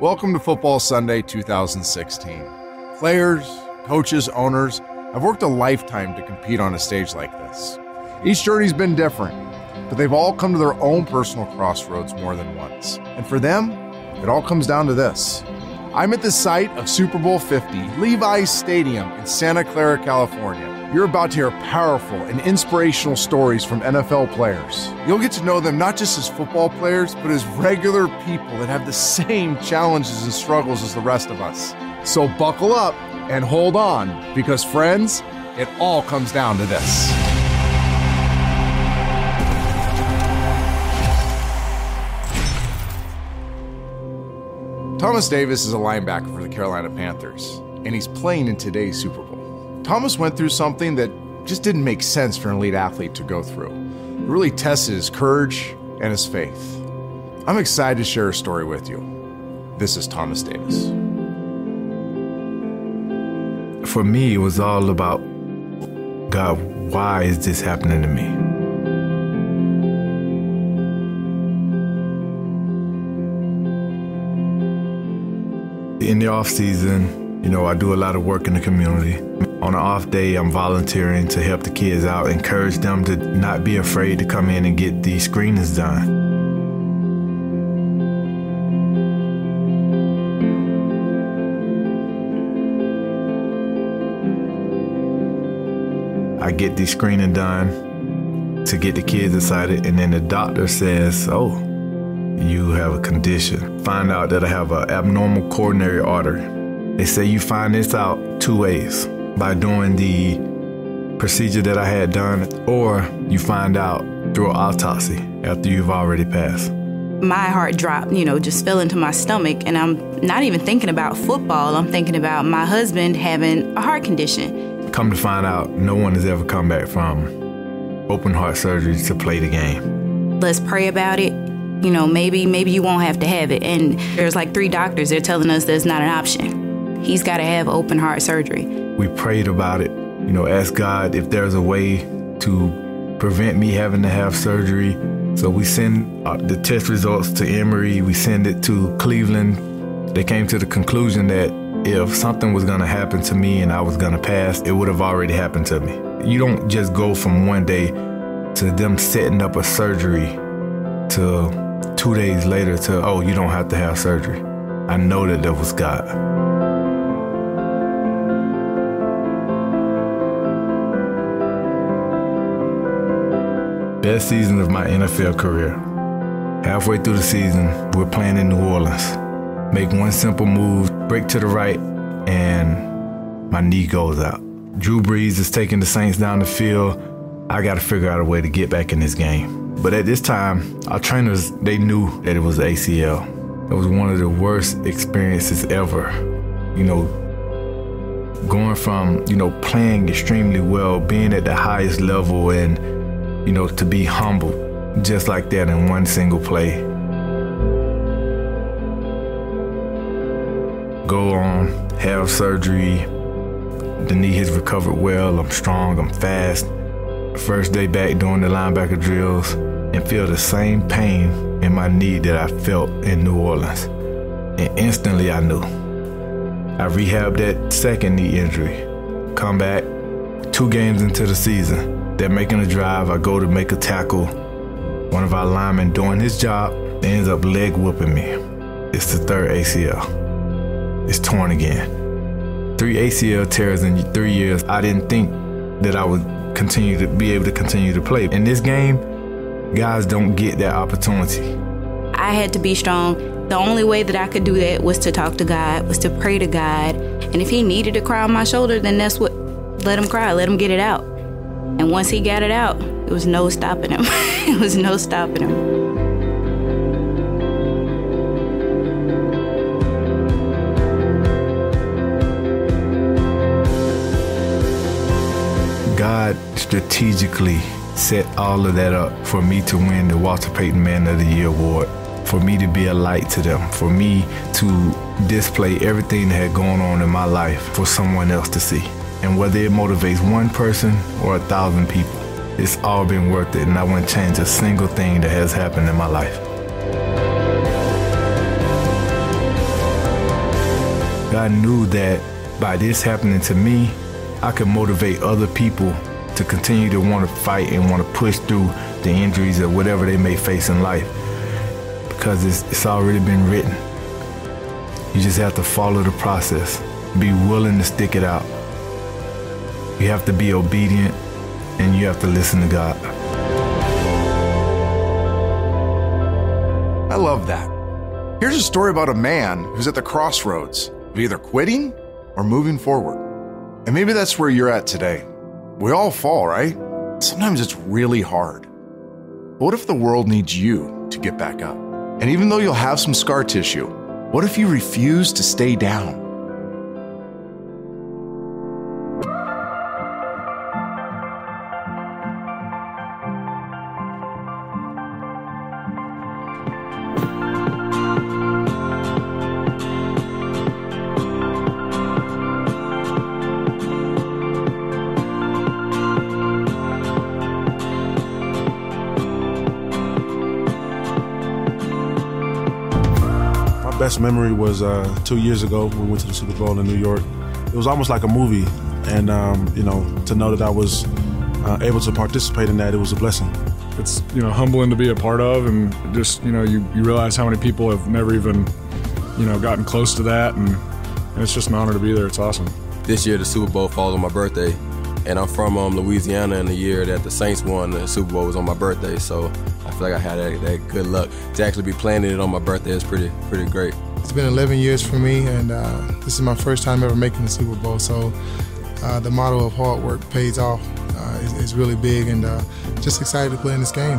Welcome to Football Sunday 2016. Players, coaches, owners have worked a lifetime to compete on a stage like this. Each journey's been different, but they've all come to their own personal crossroads more than once. And for them, it all comes down to this. I'm at the site of Super Bowl 50, Levi's Stadium in Santa Clara, California. You're about to hear powerful and inspirational stories from NFL players. You'll get to know them not just as football players, but as regular people that have the same challenges and struggles as the rest of us. So buckle up and hold on, because friends, it all comes down to this. Thomas Davis is a linebacker for the Carolina Panthers, and he's playing in today's Super Bowl. Thomas went through something that just didn't make sense for an elite athlete to go through. It really tested his courage and his faith. I'm excited to share a story with you. This is Thomas Davis. For me, it was all about God, why is this happening to me? In the off season, you know, I do a lot of work in the community. On an off day, I'm volunteering to help the kids out, encourage them to not be afraid to come in and get these screenings done. I get the screening done to get the kids excited, and then the doctor says, Oh, you have a condition. Find out that I have an abnormal coronary artery. They say you find this out two ways by doing the procedure that I had done, or you find out through an autopsy after you've already passed. My heart dropped, you know, just fell into my stomach, and I'm not even thinking about football. I'm thinking about my husband having a heart condition. Come to find out, no one has ever come back from open heart surgery to play the game. Let's pray about it. You know, maybe maybe you won't have to have it. And there's like three doctors. They're telling us that's not an option. He's got to have open heart surgery. We prayed about it. You know, asked God if there's a way to prevent me having to have surgery. So we send uh, the test results to Emory. We send it to Cleveland. They came to the conclusion that if something was going to happen to me and I was going to pass, it would have already happened to me. You don't just go from one day to them setting up a surgery to two days later to, oh, you don't have to have surgery. I know that that was God. Best season of my NFL career. Halfway through the season, we're playing in New Orleans. Make one simple move, break to the right, and my knee goes out. Drew Brees is taking the Saints down the field. I got to figure out a way to get back in this game. But at this time, our trainers, they knew that it was ACL. It was one of the worst experiences ever. You know, going from, you know, playing extremely well, being at the highest level, and, you know, to be humble just like that in one single play. Go on, have surgery. The knee has recovered well. I'm strong, I'm fast. First day back doing the linebacker drills and feel the same pain in my knee that I felt in New Orleans. And instantly I knew. I rehabbed that second knee injury. Come back, two games into the season. They're making a drive. I go to make a tackle. One of our linemen doing his job ends up leg whooping me. It's the third ACL. It's torn again. Three ACL tears in three years. I didn't think that I would continue to be able to continue to play. In this game, guys don't get that opportunity. I had to be strong. The only way that I could do that was to talk to God, was to pray to God. And if he needed to cry on my shoulder, then that's what, let him cry, let him get it out. And once he got it out, it was no stopping him. it was no stopping him. God strategically set all of that up for me to win the Walter Payton Man of the Year award, for me to be a light to them, for me to display everything that had gone on in my life for someone else to see. And whether it motivates one person or a thousand people, it's all been worth it, and I wouldn't change a single thing that has happened in my life. God knew that by this happening to me, I could motivate other people to continue to want to fight and want to push through the injuries or whatever they may face in life because it's, it's already been written. You just have to follow the process, be willing to stick it out. You have to be obedient and you have to listen to God. I love that. Here's a story about a man who's at the crossroads of either quitting or moving forward. And maybe that's where you're at today. We all fall, right? Sometimes it's really hard. But what if the world needs you to get back up? And even though you'll have some scar tissue, what if you refuse to stay down? Best memory was uh, two years ago when we went to the Super Bowl in New York. It was almost like a movie, and um, you know, to know that I was uh, able to participate in that, it was a blessing. It's you know humbling to be a part of, and just you know you, you realize how many people have never even you know gotten close to that, and, and it's just an honor to be there. It's awesome. This year the Super Bowl falls on my birthday, and I'm from um, Louisiana. And the year that the Saints won the Super Bowl was on my birthday, so I feel like I had that, that good luck to actually be planning it on my birthday. is pretty pretty great. It's been 11 years for me, and uh, this is my first time ever making the Super Bowl. So uh, the motto of hard work pays off uh, is, is, really big, and uh, just excited to play in this game.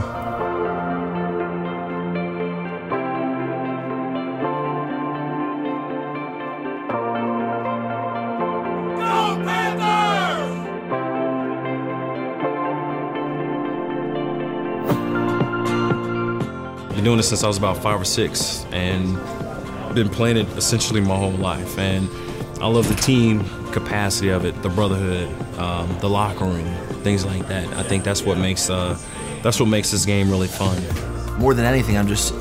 Doing this since I was about five or six, and been playing it essentially my whole life, and I love the team capacity of it, the brotherhood, um, the locker room, things like that. I think that's what makes uh, that's what makes this game really fun. More than anything, I'm just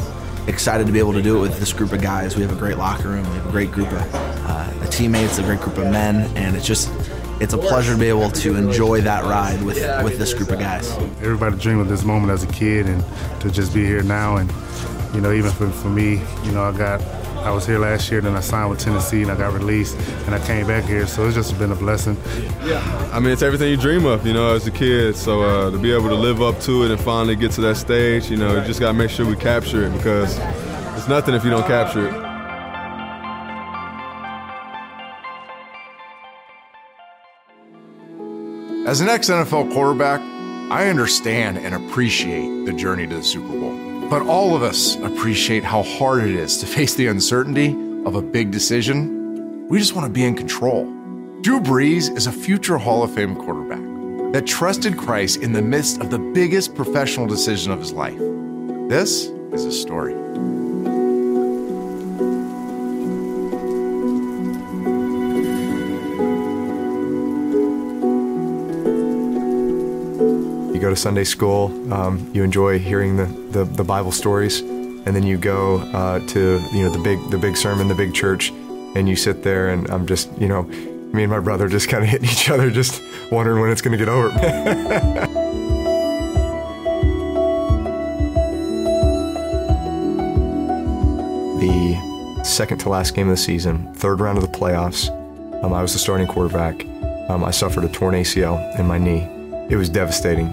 excited to be able to do it with this group of guys. We have a great locker room, we have a great group of uh, teammates, a great group of men, and it's just it's a pleasure to be able to enjoy that ride with with this group of guys. Everybody dreamed of this moment as a kid, and to just be here now, and you know, even for, for me, you know, I got I was here last year, then I signed with Tennessee and I got released and I came back here. So it's just been a blessing. Yeah, I mean, it's everything you dream of, you know, as a kid. So uh, to be able to live up to it and finally get to that stage, you know, you just got to make sure we capture it because it's nothing if you don't capture it. As an ex NFL quarterback, I understand and appreciate the journey to the Super Bowl. But all of us appreciate how hard it is to face the uncertainty of a big decision. We just want to be in control. Drew Brees is a future Hall of Fame quarterback that trusted Christ in the midst of the biggest professional decision of his life. This is a story. Sunday school, um, you enjoy hearing the, the, the, Bible stories, and then you go uh, to you know the big the big sermon, the big church, and you sit there, and I'm just you know, me and my brother just kind of hitting each other, just wondering when it's going to get over. the second to last game of the season, third round of the playoffs, um, I was the starting quarterback. Um, I suffered a torn ACL in my knee. It was devastating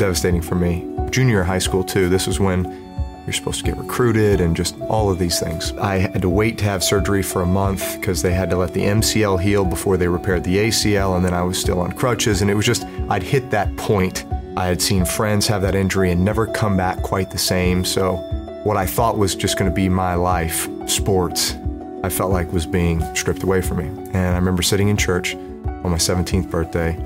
devastating for me. Junior high school, too, this was when you're supposed to get recruited and just all of these things. I had to wait to have surgery for a month because they had to let the MCL heal before they repaired the ACL, and then I was still on crutches. And it was just, I'd hit that point. I had seen friends have that injury and never come back quite the same. So, what I thought was just going to be my life, sports, I felt like was being stripped away from me. And I remember sitting in church on my 17th birthday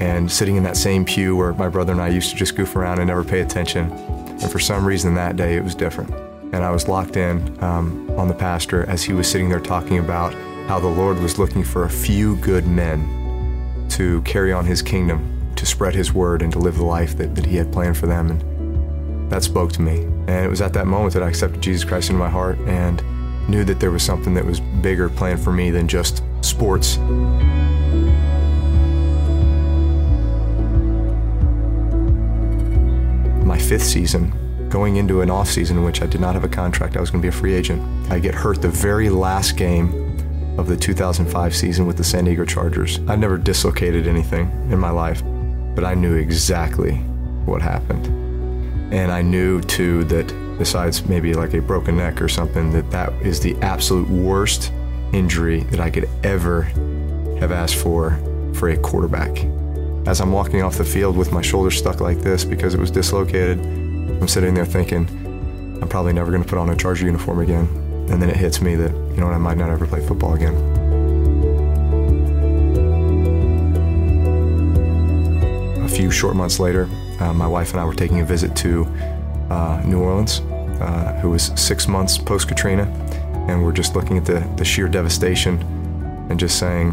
and sitting in that same pew where my brother and I used to just goof around and never pay attention. And for some reason that day it was different. And I was locked in um, on the pastor as he was sitting there talking about how the Lord was looking for a few good men to carry on his kingdom, to spread his word, and to live the life that, that he had planned for them. And that spoke to me. And it was at that moment that I accepted Jesus Christ into my heart. And knew that there was something that was bigger planned for me than just sports. My fifth season, going into an off season in which I did not have a contract, I was going to be a free agent. I get hurt the very last game of the 2005 season with the San Diego Chargers. I'd never dislocated anything in my life, but I knew exactly what happened. And I knew too that besides maybe like a broken neck or something, that that is the absolute worst injury that I could ever have asked for for a quarterback. As I'm walking off the field with my shoulder stuck like this because it was dislocated, I'm sitting there thinking, I'm probably never going to put on a Charger uniform again. And then it hits me that, you know what, I might not ever play football again. A few short months later, uh, my wife and I were taking a visit to uh, New Orleans, uh, who was six months post Katrina, and we're just looking at the, the sheer devastation and just saying,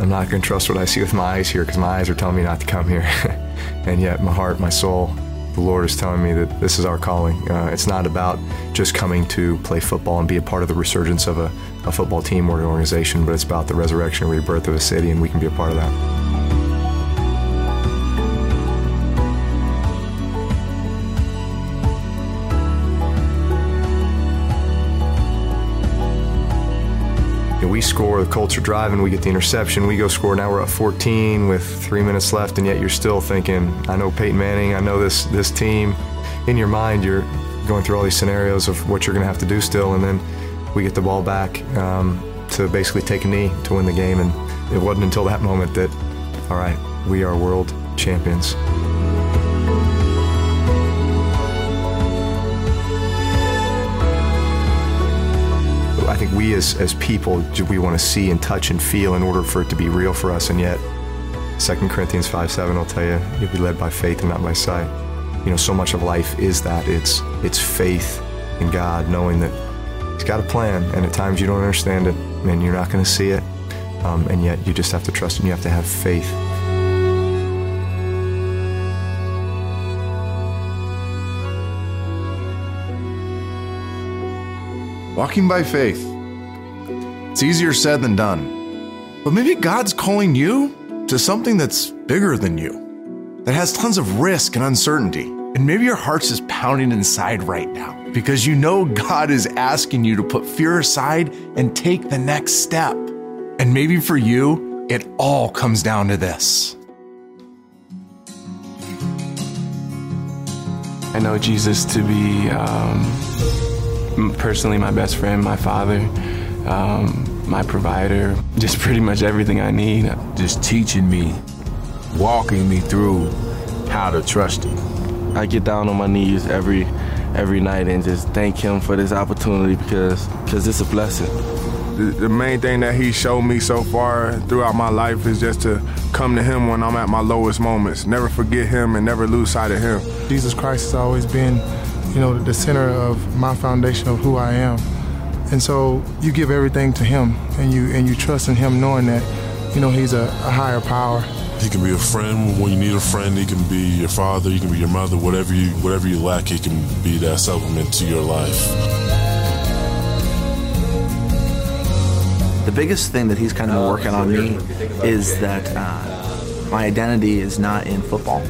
I'm not going to trust what I see with my eyes here because my eyes are telling me not to come here. and yet, my heart, my soul, the Lord is telling me that this is our calling. Uh, it's not about just coming to play football and be a part of the resurgence of a, a football team or an organization, but it's about the resurrection and rebirth of a city, and we can be a part of that. We score, the Colts are driving, we get the interception, we go score. Now we're up 14 with three minutes left, and yet you're still thinking, I know Peyton Manning, I know this this team. In your mind, you're going through all these scenarios of what you're going to have to do still, and then we get the ball back um, to basically take a knee to win the game. And it wasn't until that moment that, all right, we are world champions. Think we as, as people, we want to see and touch and feel in order for it to be real for us. And yet, 2 Corinthians 5 7 will tell you, you'll be led by faith and not by sight. You know, so much of life is that. It's, it's faith in God, knowing that He's got a plan, and at times you don't understand it, and you're not going to see it. Um, and yet, you just have to trust and you have to have faith. Walking by faith. It's easier said than done. But maybe God's calling you to something that's bigger than you, that has tons of risk and uncertainty. And maybe your heart's just pounding inside right now because you know God is asking you to put fear aside and take the next step. And maybe for you, it all comes down to this. I know Jesus to be um personally my best friend, my father, um, my provider, just pretty much everything I need. Just teaching me, walking me through how to trust him. I get down on my knees every every night and just thank him for this opportunity because because it's a blessing. The, the main thing that he showed me so far throughout my life is just to come to him when I'm at my lowest moments. Never forget him and never lose sight of him. Jesus Christ has always been you know, the center of my foundation of who I am. And so you give everything to him and you and you trust in him knowing that, you know, he's a, a higher power. He can be a friend when you need a friend. He can be your father. He can be your mother. Whatever you whatever you lack, he can be that supplement to your life. The biggest thing that he's kind of been working on me is that uh, my identity is not in football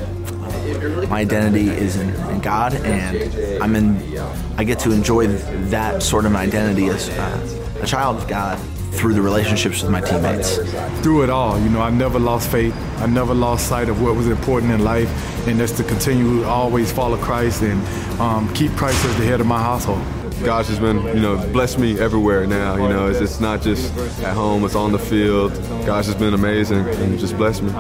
my identity is in, in, God, and I'm in. I get to enjoy that sort of identity as uh, a child of God through the relationships with my teammates. Through it all, you know, I never lost faith. I never lost sight of what was important in life, and that's to continue to always follow Christ and um, keep Christ as the head of my household. God's has been, you know, blessed me everywhere now. You know, it's, it's not just at home, it's on the field. God's has been amazing and just blessed me.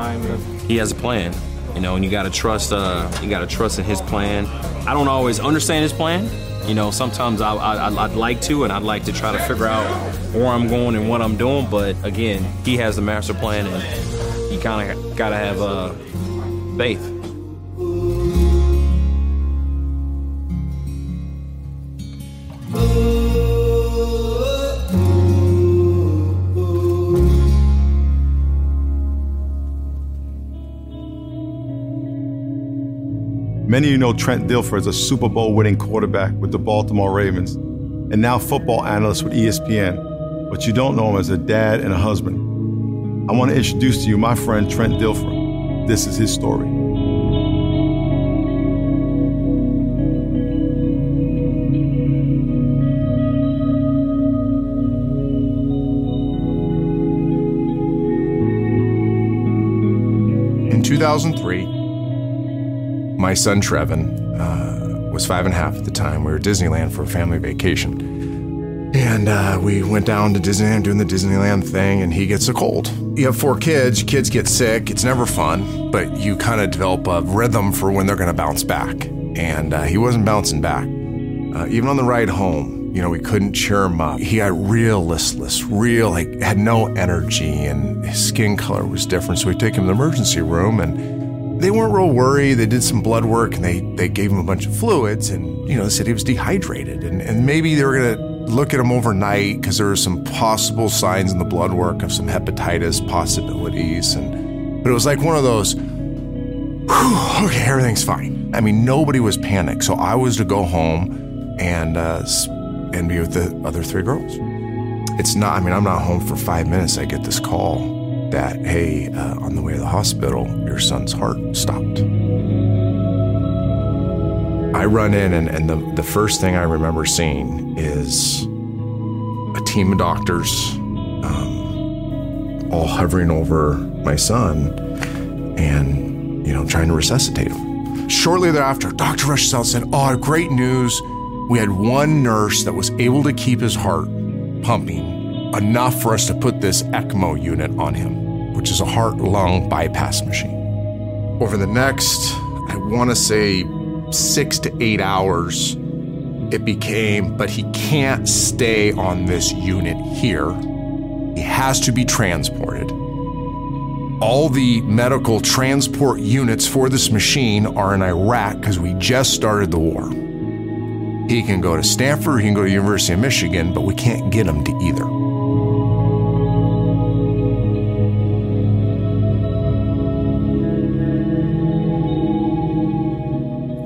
He has a plan you know, and you gotta trust. Uh, you gotta trust in his plan. I don't always understand his plan. You know, sometimes I, I, I'd like to, and I'd like to try to figure out where I'm going and what I'm doing. But again, he has the master plan, and you kind of gotta have uh, faith. Many of you know Trent Dilfer as a Super Bowl winning quarterback with the Baltimore Ravens. and now football analyst with ESPN, but you don't know him as a dad and a husband. I want to introduce to you my friend Trent Dilfer. This is his story. In 2003, my son Trevin uh, was five and a half at the time. We were at Disneyland for a family vacation. And uh, we went down to Disneyland doing the Disneyland thing, and he gets a cold. You have four kids, kids get sick. It's never fun, but you kind of develop a rhythm for when they're going to bounce back. And uh, he wasn't bouncing back. Uh, even on the ride home, you know, we couldn't cheer him up. He got real listless, real, like, had no energy, and his skin color was different. So we take him to the emergency room, and they weren't real worried. They did some blood work, and they, they gave him a bunch of fluids, and, you know, they said he was dehydrated. And, and maybe they were going to look at him overnight because there were some possible signs in the blood work of some hepatitis possibilities. And, but it was like one of those, "Whew, okay, everything's fine. I mean, nobody was panicked. So I was to go home and, uh, and be with the other three girls. It's not, I mean, I'm not home for five minutes. I get this call that, hey, uh, on the way to the hospital, your son's heart stopped. I run in, and, and the, the first thing I remember seeing is a team of doctors um, all hovering over my son and, you know, trying to resuscitate him. Shortly thereafter, Dr. and said, Oh, great news. We had one nurse that was able to keep his heart pumping enough for us to put this ECMO unit on him, which is a heart lung bypass machine. Over the next, I want to say, six to eight hours, it became, but he can't stay on this unit here. He has to be transported. All the medical transport units for this machine are in Iraq because we just started the war. He can go to Stanford, he can go to University of Michigan, but we can't get him to either.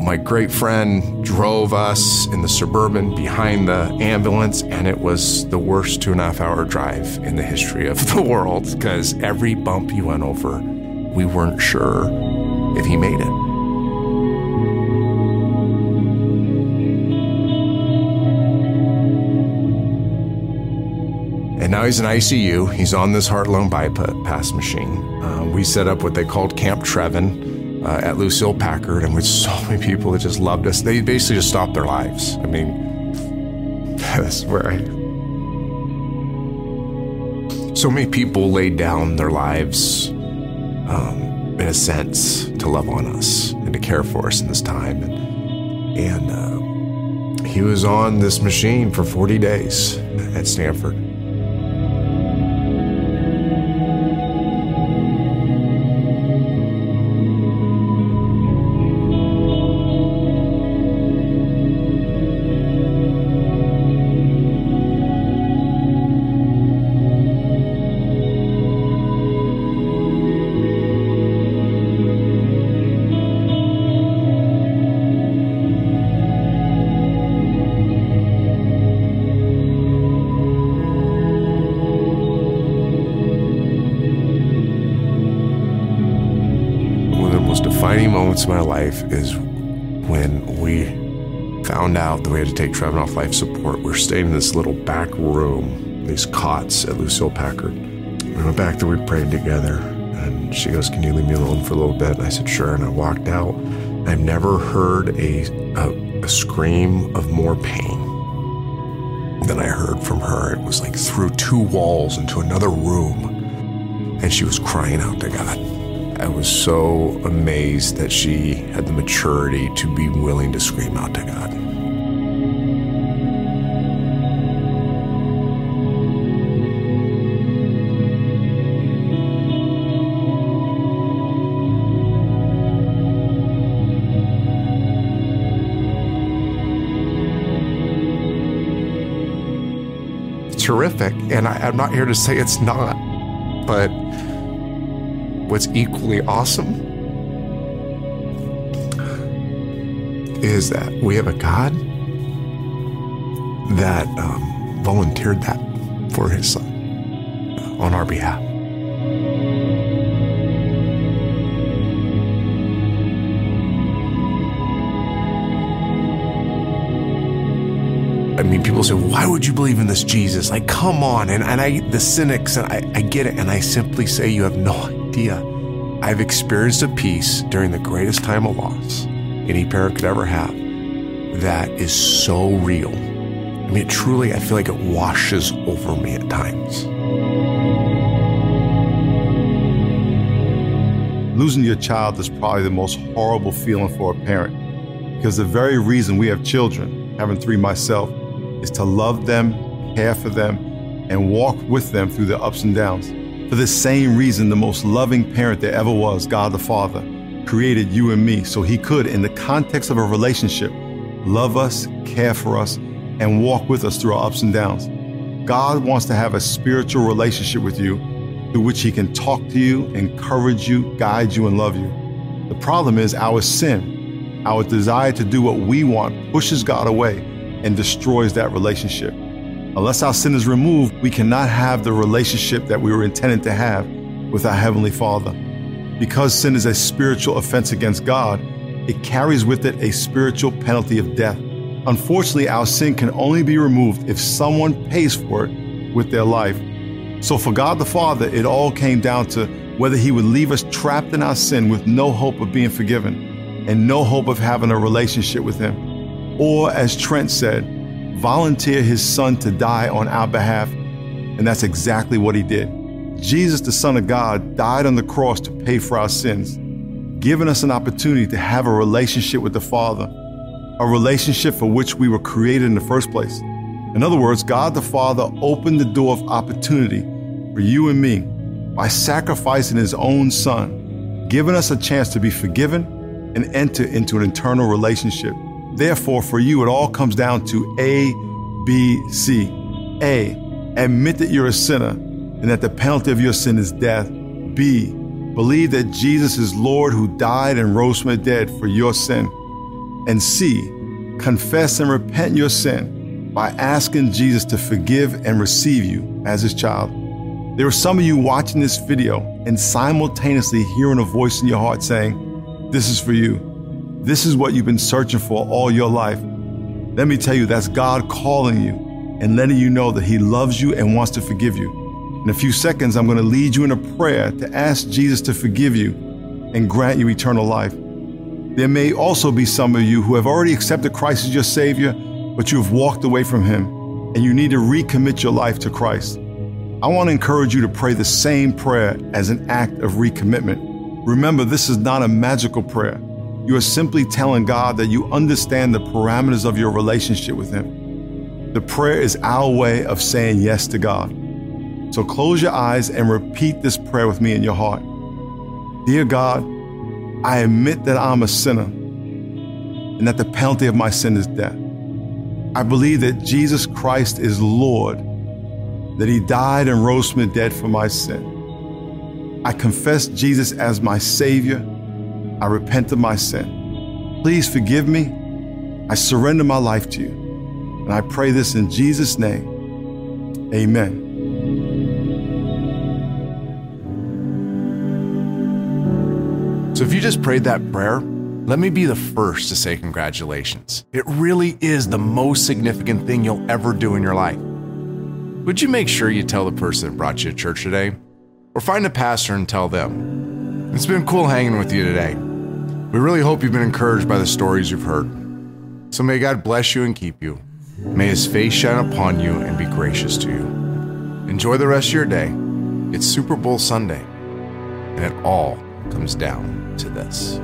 My great friend drove us in the suburban behind the ambulance, and it was the worst two and a half hour drive in the history of the world because every bump he went over, we weren't sure if he made it. And now he's in ICU. He's on this heart lung bypass machine. Uh, we set up what they called Camp Trevin uh, at Lucile Packard, and with so many people that just loved us, they basically just stopped their lives. I mean, that's where I. So many people laid down their lives, um, in a sense, to love on us and to care for us in this time. And, and uh, he was on this machine for 40 days at Stanford. Life is when we found out that we had to take Trevin off life support. We are staying in this little back room, these cots at Lucile Packard. We went back there, we prayed together, and she goes, Can you leave me alone for a little bit? And I said, Sure. And I walked out. I've never heard a, a, a scream of more pain than I heard from her. It was like through two walls into another room, and she was crying out to God. I was so amazed that she had the maturity to be willing to scream out to God. Terrific, and I, I'm not here to say it's not, but what's equally awesome is that we have a God that um, volunteered that for his son uh, on our behalf. I mean, people say, why would you believe in this Jesus? Like, come on. And, and I, the cynics, and I, I get it. And I simply say, you have no idea. I've experienced a peace during the greatest time of loss any parent could ever have that is so real. I mean, truly, I feel like it washes over me at times. Losing your child is probably the most horrible feeling for a parent because the very reason we have children, having three myself, is to love them, care for them, and walk with them through their ups and downs. For the same reason, the most loving parent there ever was, God the Father, created you and me so he could, in the context of a relationship, love us, care for us, and walk with us through our ups and downs. God wants to have a spiritual relationship with you through which he can talk to you, encourage you, guide you, and love you. The problem is our sin, our desire to do what we want, pushes God away and destroys that relationship. Unless our sin is removed, we cannot have the relationship that we were intended to have with our Heavenly Father. Because sin is a spiritual offense against God, it carries with it a spiritual penalty of death. Unfortunately, our sin can only be removed if someone pays for it with their life. So, for God the Father, it all came down to whether He would leave us trapped in our sin with no hope of being forgiven and no hope of having a relationship with Him, or as Trent said, volunteer His Son to die on our behalf. And that's exactly what He did. Jesus, the Son of God, died on the cross to pay for our sins, giving us an opportunity to have a relationship with the Father, a relationship for which we were created in the first place. In other words, God the Father opened the door of opportunity for you and me by sacrificing His own Son, giving us a chance to be forgiven and enter into an eternal relationship. Therefore, for you, it all comes down to A, B, C. A, admit that you're a sinner and that the penalty of your sin is death. B, believe that Jesus is Lord who died and rose from the dead for your sin. And C, confess and repent your sin by asking Jesus to forgive and receive you as his child. There are some of you watching this video and simultaneously hearing a voice in your heart saying, This is for you. This is what you've been searching for all your life. Let me tell you, that's God calling you and letting you know that He loves you and wants to forgive you. In a few seconds, I'm going to lead you in a prayer to ask Jesus to forgive you and grant you eternal life. There may also be some of you who have already accepted Christ as your Savior, but you have walked away from Him and you need to recommit your life to Christ. I want to encourage you to pray the same prayer as an act of recommitment. Remember, this is not a magical prayer. You are simply telling God that you understand the parameters of your relationship with Him. The prayer is our way of saying yes to God. So close your eyes and repeat this prayer with me in your heart. Dear God, I admit that I'm a sinner and that the penalty of my sin is death. I believe that Jesus Christ is Lord, that He died and rose from the dead for my sin. I confess Jesus as my Savior. I repent of my sin. Please forgive me. I surrender my life to you. And I pray this in Jesus' name. Amen. So if you just prayed that prayer, let me be the first to say congratulations. It really is the most significant thing you'll ever do in your life. Would you make sure you tell the person that brought you to church today? Or find a pastor and tell them? It's been cool hanging with you today. We really hope you've been encouraged by the stories you've heard. So may God bless you and keep you. May his face shine upon you and be gracious to you. Enjoy the rest of your day. It's Super Bowl Sunday, and it all comes down to this.